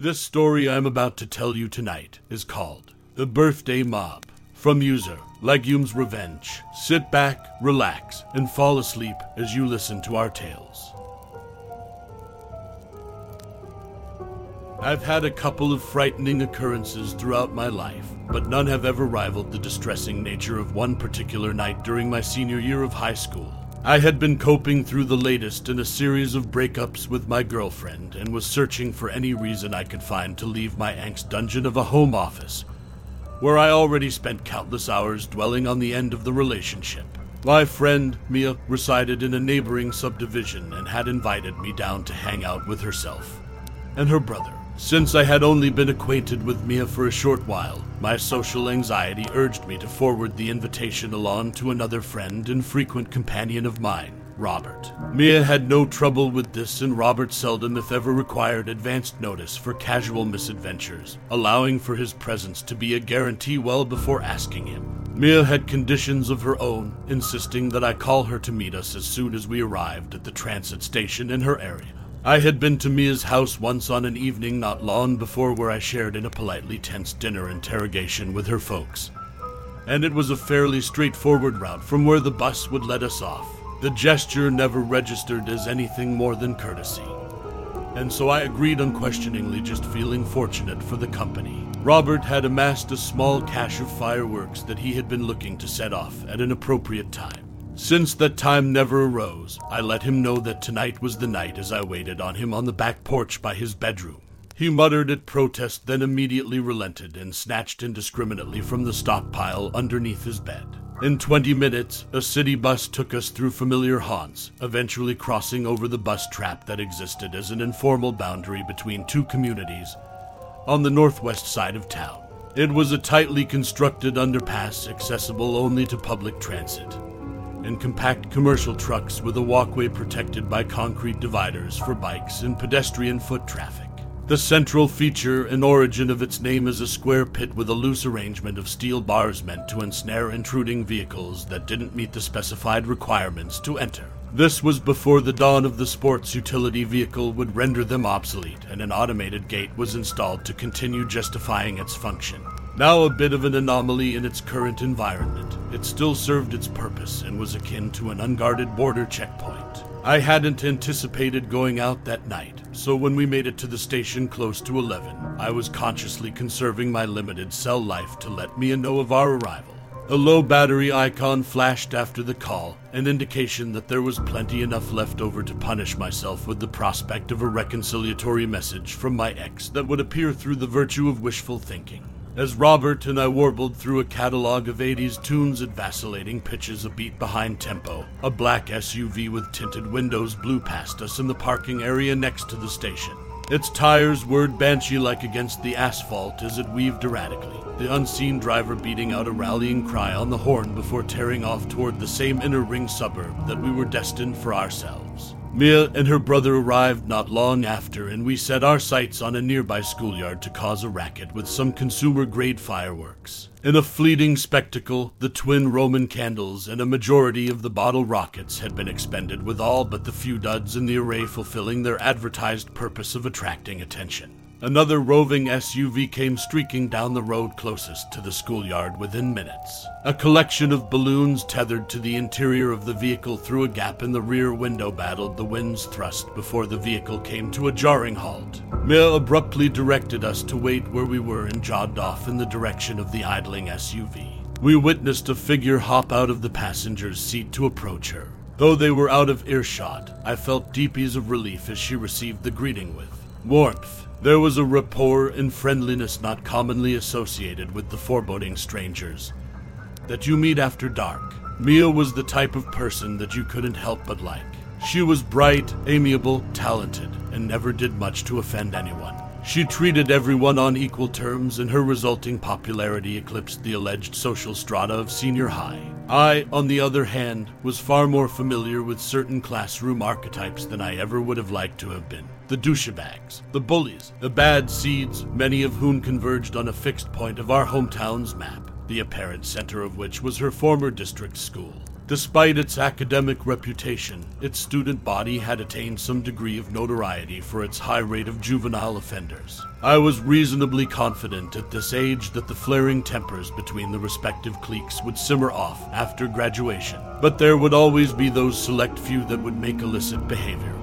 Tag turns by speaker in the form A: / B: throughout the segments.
A: This story I'm about to tell you tonight is called The Birthday Mob. From user Legumes Revenge. Sit back, relax, and fall asleep as you listen to our tales. I've had a couple of frightening occurrences throughout my life, but none have ever rivaled the distressing nature of one particular night during my senior year of high school. I had been coping through the latest in a series of breakups with my girlfriend and was searching for any reason I could find to leave my angst dungeon of a home office, where I already spent countless hours dwelling on the end of the relationship. My friend, Mia, resided in a neighboring subdivision and had invited me down to hang out with herself and her brother. Since I had only been acquainted with Mia for a short while, my social anxiety urged me to forward the invitation along to another friend and frequent companion of mine, Robert. Mia had no trouble with this, and Robert seldom, if ever, required advanced notice for casual misadventures, allowing for his presence to be a guarantee well before asking him. Mia had conditions of her own, insisting that I call her to meet us as soon as we arrived at the transit station in her area. I had been to Mia's house once on an evening not long before where I shared in a politely tense dinner interrogation with her folks. And it was a fairly straightforward route from where the bus would let us off. The gesture never registered as anything more than courtesy. And so I agreed unquestioningly, just feeling fortunate for the company. Robert had amassed a small cache of fireworks that he had been looking to set off at an appropriate time. Since that time never arose, I let him know that tonight was the night as I waited on him on the back porch by his bedroom. He muttered at protest, then immediately relented and snatched indiscriminately from the stockpile underneath his bed. In 20 minutes, a city bus took us through familiar haunts, eventually crossing over the bus trap that existed as an informal boundary between two communities on the northwest side of town. It was a tightly constructed underpass accessible only to public transit and compact commercial trucks with a walkway protected by concrete dividers for bikes and pedestrian foot traffic. The central feature and origin of its name is a square pit with a loose arrangement of steel bars meant to ensnare intruding vehicles that didn't meet the specified requirements to enter. This was before the dawn of the sports utility vehicle would render them obsolete, and an automated gate was installed to continue justifying its function. Now a bit of an anomaly in its current environment, it still served its purpose and was akin to an unguarded border checkpoint. I hadn't anticipated going out that night, so when we made it to the station close to 11, I was consciously conserving my limited cell life to let Mia know of our arrival. A low battery icon flashed after the call, an indication that there was plenty enough left over to punish myself with the prospect of a reconciliatory message from my ex that would appear through the virtue of wishful thinking. As Robert and I warbled through a catalog of 80s tunes at vacillating pitches a beat behind tempo, a black SUV with tinted windows blew past us in the parking area next to the station. Its tires whirred banshee like against the asphalt as it weaved erratically, the unseen driver beating out a rallying cry on the horn before tearing off toward the same inner ring suburb that we were destined for ourselves. Mia and her brother arrived not long after, and we set our sights on a nearby schoolyard to cause a racket with some consumer grade fireworks. In a fleeting spectacle, the twin Roman candles and a majority of the bottle rockets had been expended, with all but the few duds in the array fulfilling their advertised purpose of attracting attention. Another roving SUV came streaking down the road closest to the schoolyard within minutes. A collection of balloons tethered to the interior of the vehicle through a gap in the rear window battled the wind's thrust before the vehicle came to a jarring halt. Mia abruptly directed us to wait where we were and jogged off in the direction of the idling SUV. We witnessed a figure hop out of the passenger's seat to approach her. Though they were out of earshot, I felt deepies of relief as she received the greeting with warmth there was a rapport and friendliness not commonly associated with the foreboding strangers that you meet after dark. Mia was the type of person that you couldn't help but like. She was bright, amiable, talented, and never did much to offend anyone. She treated everyone on equal terms, and her resulting popularity eclipsed the alleged social strata of senior high. I, on the other hand, was far more familiar with certain classroom archetypes than I ever would have liked to have been. The douchebags, the bullies, the bad seeds, many of whom converged on a fixed point of our hometown's map, the apparent center of which was her former district school. Despite its academic reputation, its student body had attained some degree of notoriety for its high rate of juvenile offenders. I was reasonably confident at this age that the flaring tempers between the respective cliques would simmer off after graduation, but there would always be those select few that would make illicit behavior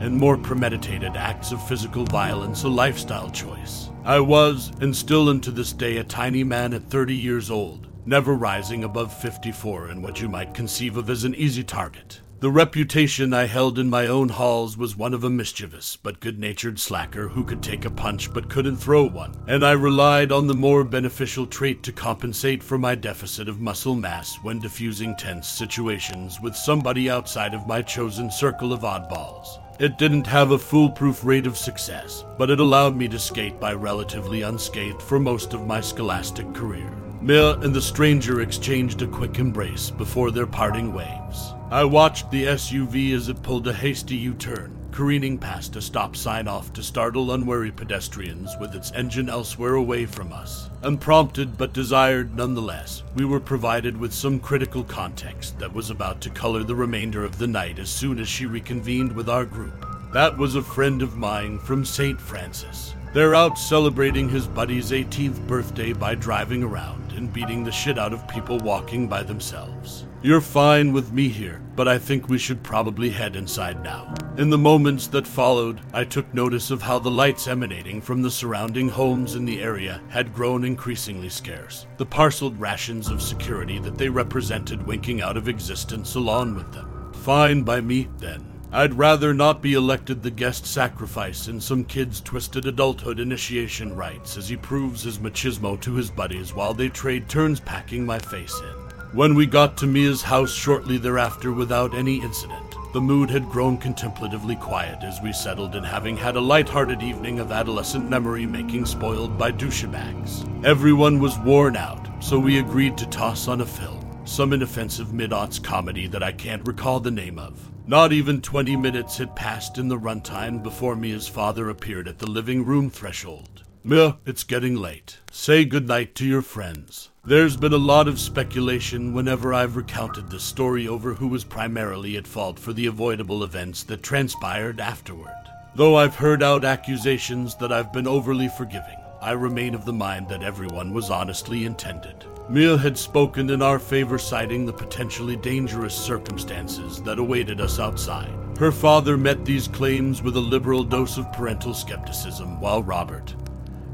A: and more premeditated acts of physical violence a lifestyle choice. I was, and still am to this day, a tiny man at 30 years old never rising above 54 in what you might conceive of as an easy target. The reputation I held in my own halls was one of a mischievous but good natured slacker who could take a punch but couldn't throw one, and I relied on the more beneficial trait to compensate for my deficit of muscle mass when diffusing tense situations with somebody outside of my chosen circle of oddballs. It didn't have a foolproof rate of success, but it allowed me to skate by relatively unscathed for most of my scholastic career. Mia and the stranger exchanged a quick embrace before their parting waves. I watched the SUV as it pulled a hasty U turn, careening past a stop sign off to startle unwary pedestrians with its engine elsewhere away from us. Unprompted but desired nonetheless, we were provided with some critical context that was about to color the remainder of the night as soon as she reconvened with our group. That was a friend of mine from St. Francis. They're out celebrating his buddy's 18th birthday by driving around and beating the shit out of people walking by themselves. You're fine with me here, but I think we should probably head inside now. In the moments that followed, I took notice of how the lights emanating from the surrounding homes in the area had grown increasingly scarce, the parceled rations of security that they represented winking out of existence along with them. Fine by me, then. I'd rather not be elected the guest sacrifice in some kid's twisted adulthood initiation rites as he proves his machismo to his buddies while they trade turns packing my face in. When we got to Mia's house shortly thereafter without any incident, the mood had grown contemplatively quiet as we settled in having had a light-hearted evening of adolescent memory making spoiled by douchebags. Everyone was worn out, so we agreed to toss on a film, some inoffensive mid-aughts comedy that I can't recall the name of. Not even 20 minutes had passed in the runtime before Mia's father appeared at the living room threshold. Mia, it's getting late. Say goodnight to your friends. There's been a lot of speculation whenever I've recounted this story over who was primarily at fault for the avoidable events that transpired afterward. Though I've heard out accusations that I've been overly forgiving, I remain of the mind that everyone was honestly intended. Mia had spoken in our favor, citing the potentially dangerous circumstances that awaited us outside. Her father met these claims with a liberal dose of parental skepticism, while Robert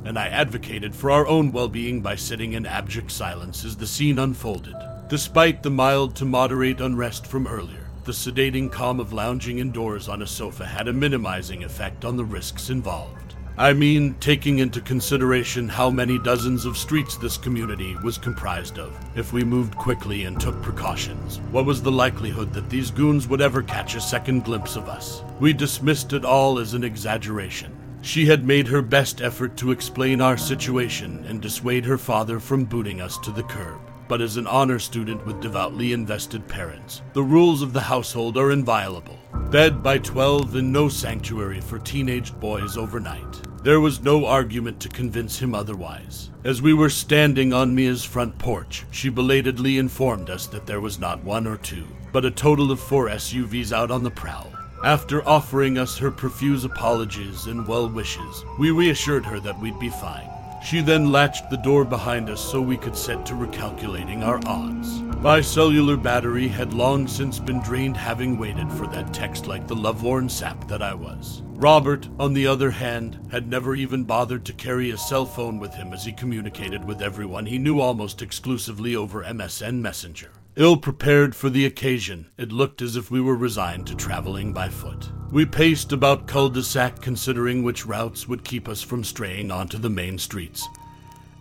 A: and I advocated for our own well being by sitting in abject silence as the scene unfolded. Despite the mild to moderate unrest from earlier, the sedating calm of lounging indoors on a sofa had a minimizing effect on the risks involved. I mean, taking into consideration how many dozens of streets this community was comprised of. If we moved quickly and took precautions, what was the likelihood that these goons would ever catch a second glimpse of us? We dismissed it all as an exaggeration. She had made her best effort to explain our situation and dissuade her father from booting us to the curb. But as an honor student with devoutly invested parents, the rules of the household are inviolable. Bed by 12 and no sanctuary for teenaged boys overnight. There was no argument to convince him otherwise. As we were standing on Mia's front porch, she belatedly informed us that there was not one or two, but a total of four SUVs out on the prowl. After offering us her profuse apologies and well wishes, we reassured her that we'd be fine. She then latched the door behind us so we could set to recalculating our odds. My cellular battery had long since been drained, having waited for that text like the lovelorn sap that I was. Robert, on the other hand, had never even bothered to carry a cell phone with him as he communicated with everyone he knew almost exclusively over MSN Messenger. Ill prepared for the occasion, it looked as if we were resigned to traveling by foot. We paced about cul de sac, considering which routes would keep us from straying onto the main streets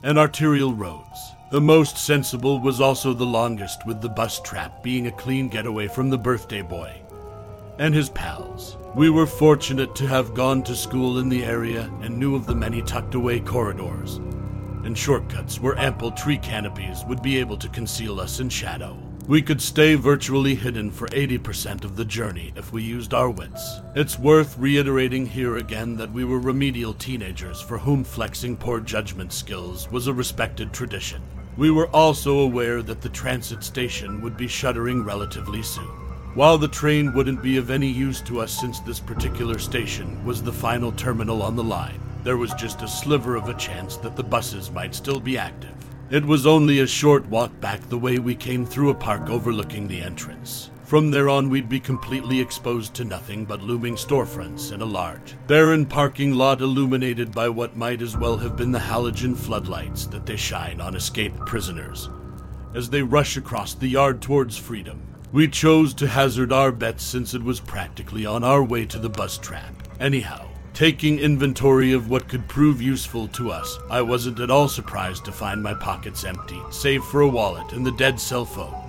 A: and arterial roads. The most sensible was also the longest, with the bus trap being a clean getaway from the birthday boy and his pals. We were fortunate to have gone to school in the area and knew of the many tucked away corridors and shortcuts where ample tree canopies would be able to conceal us in shadow. We could stay virtually hidden for 80% of the journey if we used our wits. It's worth reiterating here again that we were remedial teenagers for whom flexing poor judgment skills was a respected tradition. We were also aware that the transit station would be shuttering relatively soon. While the train wouldn't be of any use to us since this particular station was the final terminal on the line, there was just a sliver of a chance that the buses might still be active. It was only a short walk back the way we came through a park overlooking the entrance. From there on, we'd be completely exposed to nothing but looming storefronts and a large, barren parking lot illuminated by what might as well have been the halogen floodlights that they shine on escaped prisoners as they rush across the yard towards freedom. We chose to hazard our bets since it was practically on our way to the bus trap. Anyhow, Taking inventory of what could prove useful to us, I wasn't at all surprised to find my pockets empty, save for a wallet and the dead cell phone.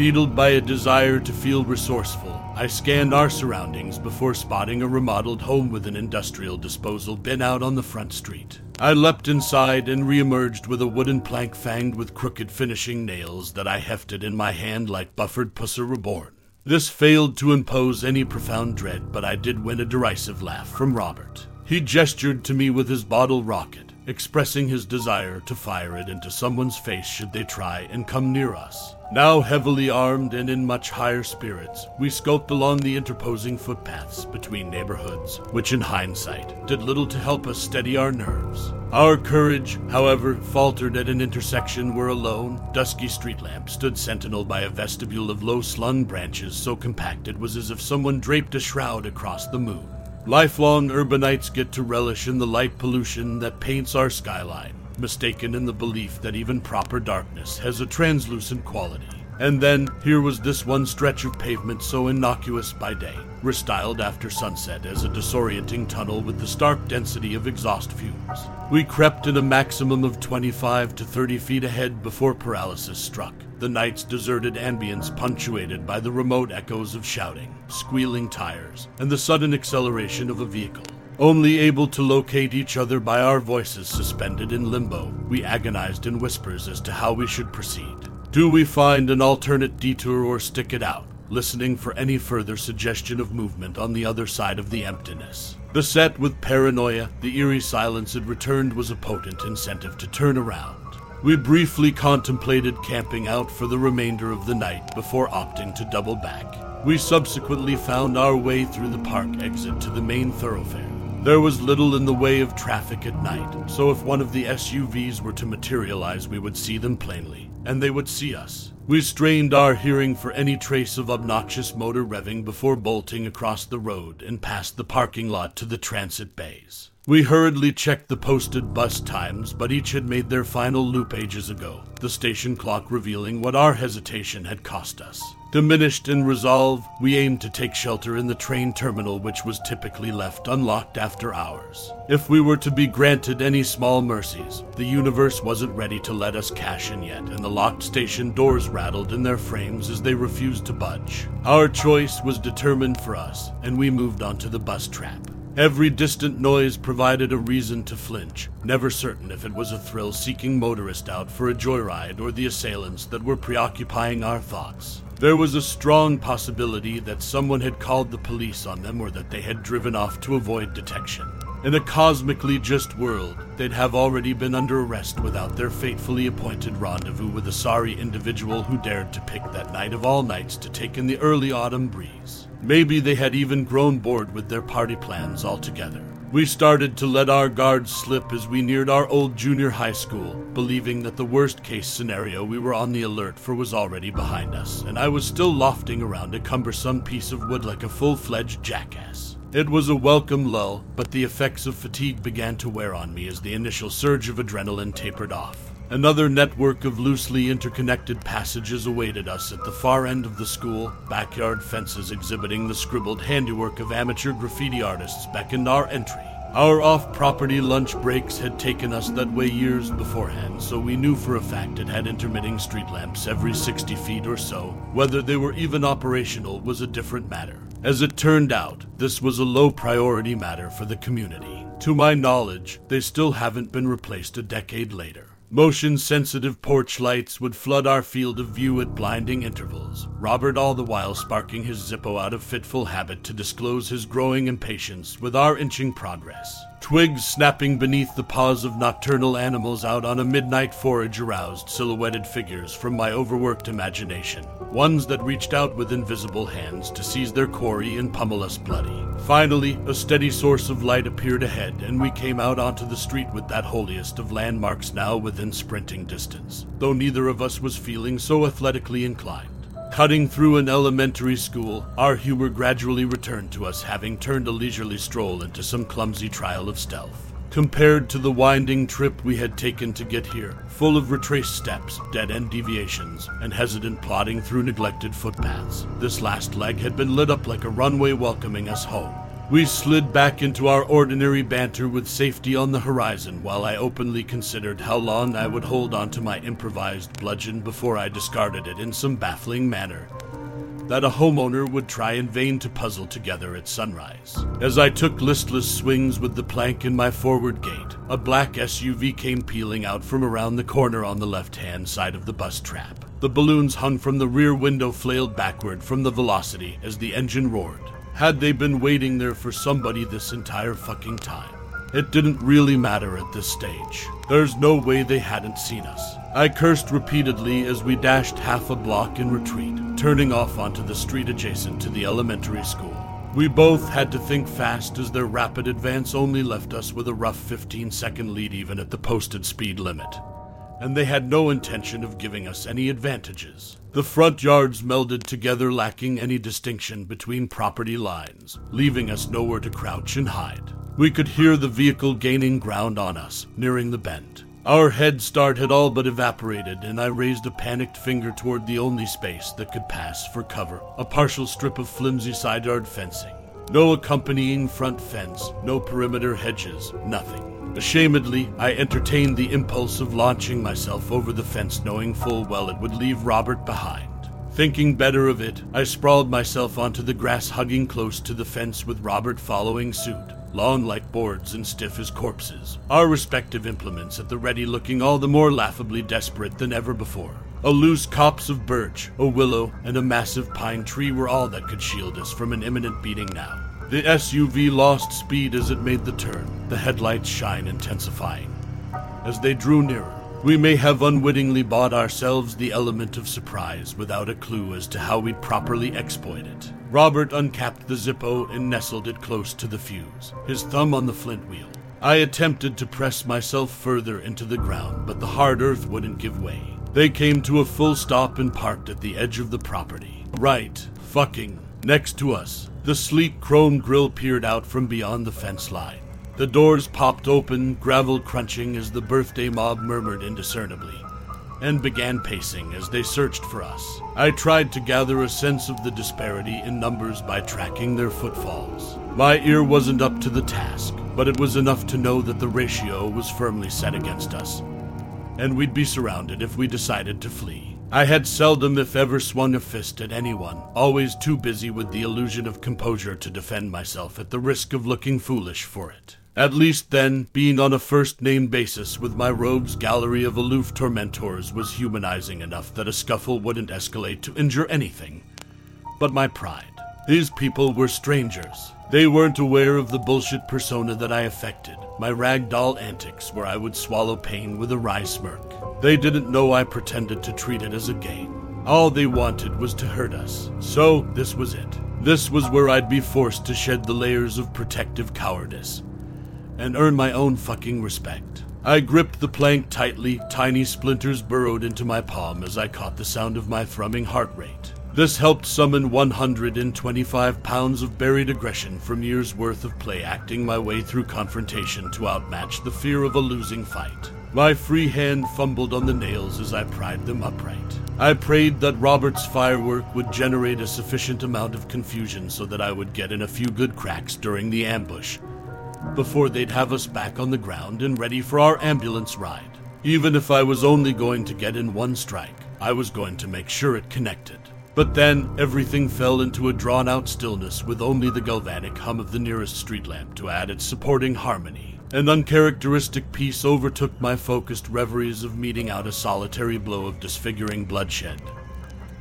A: Needled by a desire to feel resourceful, I scanned our surroundings before spotting a remodeled home with an industrial disposal bin out on the front street. I leapt inside and reemerged with a wooden plank fanged with crooked finishing nails that I hefted in my hand like Buford Pusser Reborn. This failed to impose any profound dread, but I did win a derisive laugh from Robert. He gestured to me with his bottle rocket, expressing his desire to fire it into someone's face should they try and come near us. Now heavily armed and in much higher spirits, we skulked along the interposing footpaths between neighborhoods, which in hindsight did little to help us steady our nerves. Our courage, however, faltered at an intersection where a lone, dusky street lamp stood sentinel by a vestibule of low slung branches so compact it was as if someone draped a shroud across the moon. Lifelong urbanites get to relish in the light pollution that paints our skyline mistaken in the belief that even proper darkness has a translucent quality. And then here was this one stretch of pavement so innocuous by day, restyled after sunset as a disorienting tunnel with the stark density of exhaust fumes. We crept in a maximum of 25 to 30 feet ahead before paralysis struck, the night's deserted ambience punctuated by the remote echoes of shouting, squealing tires, and the sudden acceleration of a vehicle. Only able to locate each other by our voices suspended in limbo, we agonized in whispers as to how we should proceed. Do we find an alternate detour or stick it out, listening for any further suggestion of movement on the other side of the emptiness? Beset with paranoia, the eerie silence it returned was a potent incentive to turn around. We briefly contemplated camping out for the remainder of the night before opting to double back. We subsequently found our way through the park exit to the main thoroughfare. There was little in the way of traffic at night, so if one of the SUVs were to materialize, we would see them plainly, and they would see us. We strained our hearing for any trace of obnoxious motor revving before bolting across the road and past the parking lot to the transit bays. We hurriedly checked the posted bus times, but each had made their final loop ages ago, the station clock revealing what our hesitation had cost us. Diminished in resolve, we aimed to take shelter in the train terminal, which was typically left unlocked after hours. If we were to be granted any small mercies, the universe wasn't ready to let us cash in yet, and the locked station doors rattled in their frames as they refused to budge. Our choice was determined for us, and we moved onto the bus trap. Every distant noise provided a reason to flinch, never certain if it was a thrill seeking motorist out for a joyride or the assailants that were preoccupying our thoughts. There was a strong possibility that someone had called the police on them or that they had driven off to avoid detection. In a cosmically just world, they'd have already been under arrest without their fatefully appointed rendezvous with a sorry individual who dared to pick that night of all nights to take in the early autumn breeze. Maybe they had even grown bored with their party plans altogether. We started to let our guards slip as we neared our old junior high school, believing that the worst case scenario we were on the alert for was already behind us, and I was still lofting around a cumbersome piece of wood like a full fledged jackass. It was a welcome lull, but the effects of fatigue began to wear on me as the initial surge of adrenaline tapered off. Another network of loosely interconnected passages awaited us at the far end of the school. Backyard fences exhibiting the scribbled handiwork of amateur graffiti artists beckoned our entry. Our off property lunch breaks had taken us that way years beforehand, so we knew for a fact it had intermitting street lamps every 60 feet or so. Whether they were even operational was a different matter. As it turned out, this was a low priority matter for the community. To my knowledge, they still haven't been replaced a decade later. Motion sensitive porch lights would flood our field of view at blinding intervals, Robert all the while sparking his Zippo out of fitful habit to disclose his growing impatience with our inching progress. Twigs snapping beneath the paws of nocturnal animals out on a midnight forage aroused silhouetted figures from my overworked imagination, ones that reached out with invisible hands to seize their quarry and pummel us bloody. Finally, a steady source of light appeared ahead, and we came out onto the street with that holiest of landmarks now within sprinting distance, though neither of us was feeling so athletically inclined. Cutting through an elementary school, our humor gradually returned to us, having turned a leisurely stroll into some clumsy trial of stealth. Compared to the winding trip we had taken to get here, full of retraced steps, dead end deviations, and hesitant plodding through neglected footpaths, this last leg had been lit up like a runway welcoming us home. We slid back into our ordinary banter with safety on the horizon while I openly considered how long I would hold on to my improvised bludgeon before I discarded it in some baffling manner that a homeowner would try in vain to puzzle together at sunrise. As I took listless swings with the plank in my forward gate, a black SUV came peeling out from around the corner on the left hand side of the bus trap. The balloons hung from the rear window flailed backward from the velocity as the engine roared. Had they been waiting there for somebody this entire fucking time? It didn't really matter at this stage. There's no way they hadn't seen us. I cursed repeatedly as we dashed half a block in retreat, turning off onto the street adjacent to the elementary school. We both had to think fast as their rapid advance only left us with a rough 15 second lead even at the posted speed limit. And they had no intention of giving us any advantages. The front yards melded together, lacking any distinction between property lines, leaving us nowhere to crouch and hide. We could hear the vehicle gaining ground on us, nearing the bend. Our head start had all but evaporated, and I raised a panicked finger toward the only space that could pass for cover a partial strip of flimsy side yard fencing. No accompanying front fence, no perimeter hedges, nothing. Ashamedly, I entertained the impulse of launching myself over the fence, knowing full well it would leave Robert behind. Thinking better of it, I sprawled myself onto the grass, hugging close to the fence with Robert following suit, long like boards and stiff as corpses, our respective implements at the ready, looking all the more laughably desperate than ever before. A loose copse of birch, a willow, and a massive pine tree were all that could shield us from an imminent beating now. The SUV lost speed as it made the turn, the headlights shine intensifying. As they drew nearer, We may have unwittingly bought ourselves the element of surprise without a clue as to how we'd properly exploit it. Robert uncapped the Zippo and nestled it close to the fuse, his thumb on the flint wheel. I attempted to press myself further into the ground, but the hard earth wouldn't give way. They came to a full stop and parked at the edge of the property. Right, fucking, next to us. The sleek chrome grille peered out from beyond the fence line. The doors popped open, gravel crunching as the birthday mob murmured indiscernibly, and began pacing as they searched for us. I tried to gather a sense of the disparity in numbers by tracking their footfalls. My ear wasn't up to the task, but it was enough to know that the ratio was firmly set against us, and we'd be surrounded if we decided to flee. I had seldom, if ever, swung a fist at anyone, always too busy with the illusion of composure to defend myself at the risk of looking foolish for it. At least then, being on a first name basis with my rogue's gallery of aloof tormentors was humanizing enough that a scuffle wouldn't escalate to injure anything but my pride. These people were strangers. They weren't aware of the bullshit persona that I affected, my ragdoll antics where I would swallow pain with a wry smirk. They didn't know I pretended to treat it as a game. All they wanted was to hurt us. So, this was it. This was where I'd be forced to shed the layers of protective cowardice and earn my own fucking respect. I gripped the plank tightly, tiny splinters burrowed into my palm as I caught the sound of my thrumming heart rate. This helped summon 125 pounds of buried aggression from years' worth of play acting my way through confrontation to outmatch the fear of a losing fight. My free hand fumbled on the nails as I pried them upright. I prayed that Robert's firework would generate a sufficient amount of confusion so that I would get in a few good cracks during the ambush before they'd have us back on the ground and ready for our ambulance ride. Even if I was only going to get in one strike, I was going to make sure it connected. But then everything fell into a drawn out stillness with only the galvanic hum of the nearest street lamp to add its supporting harmony. An uncharacteristic peace overtook my focused reveries of meeting out a solitary blow of disfiguring bloodshed.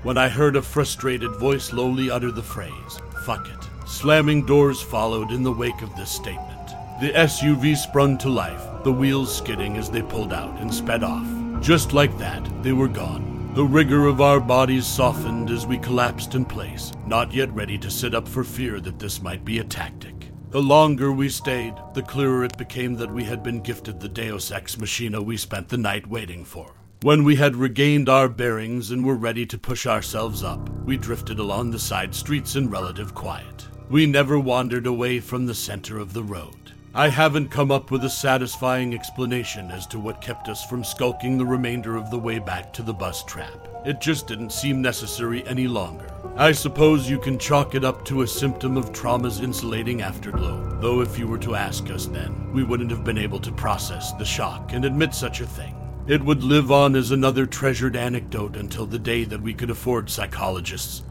A: When I heard a frustrated voice lowly utter the phrase, fuck it. Slamming doors followed in the wake of this statement. The SUV sprung to life, the wheels skidding as they pulled out and sped off. Just like that, they were gone. The rigor of our bodies softened as we collapsed in place, not yet ready to sit up for fear that this might be a tactic. The longer we stayed, the clearer it became that we had been gifted the Deus Ex Machina we spent the night waiting for. When we had regained our bearings and were ready to push ourselves up, we drifted along the side streets in relative quiet. We never wandered away from the center of the road. I haven't come up with a satisfying explanation as to what kept us from skulking the remainder of the way back to the bus trap. It just didn't seem necessary any longer. I suppose you can chalk it up to a symptom of trauma's insulating afterglow, though if you were to ask us then, we wouldn't have been able to process the shock and admit such a thing. It would live on as another treasured anecdote until the day that we could afford psychologists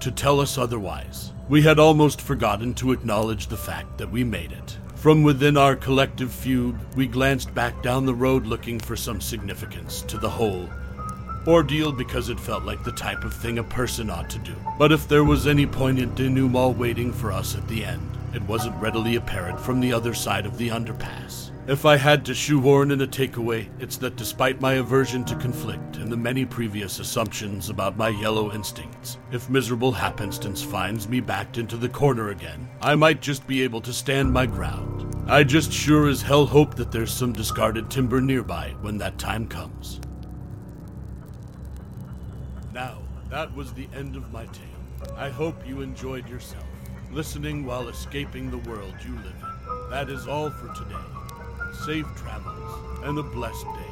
A: to tell us otherwise. We had almost forgotten to acknowledge the fact that we made it. From within our collective feud, we glanced back down the road looking for some significance to the whole ordeal because it felt like the type of thing a person ought to do. But if there was any poignant denouement waiting for us at the end, it wasn't readily apparent from the other side of the underpass. If I had to shoehorn in a takeaway, it's that despite my aversion to conflict and the many previous assumptions about my yellow instincts, if miserable happenstance finds me backed into the corner again, I might just be able to stand my ground. I just sure as hell hope that there's some discarded timber nearby when that time comes. Now, that was the end of my tale. I hope you enjoyed yourself, listening while escaping the world you live in. That is all for today safe travels, and a blessed day.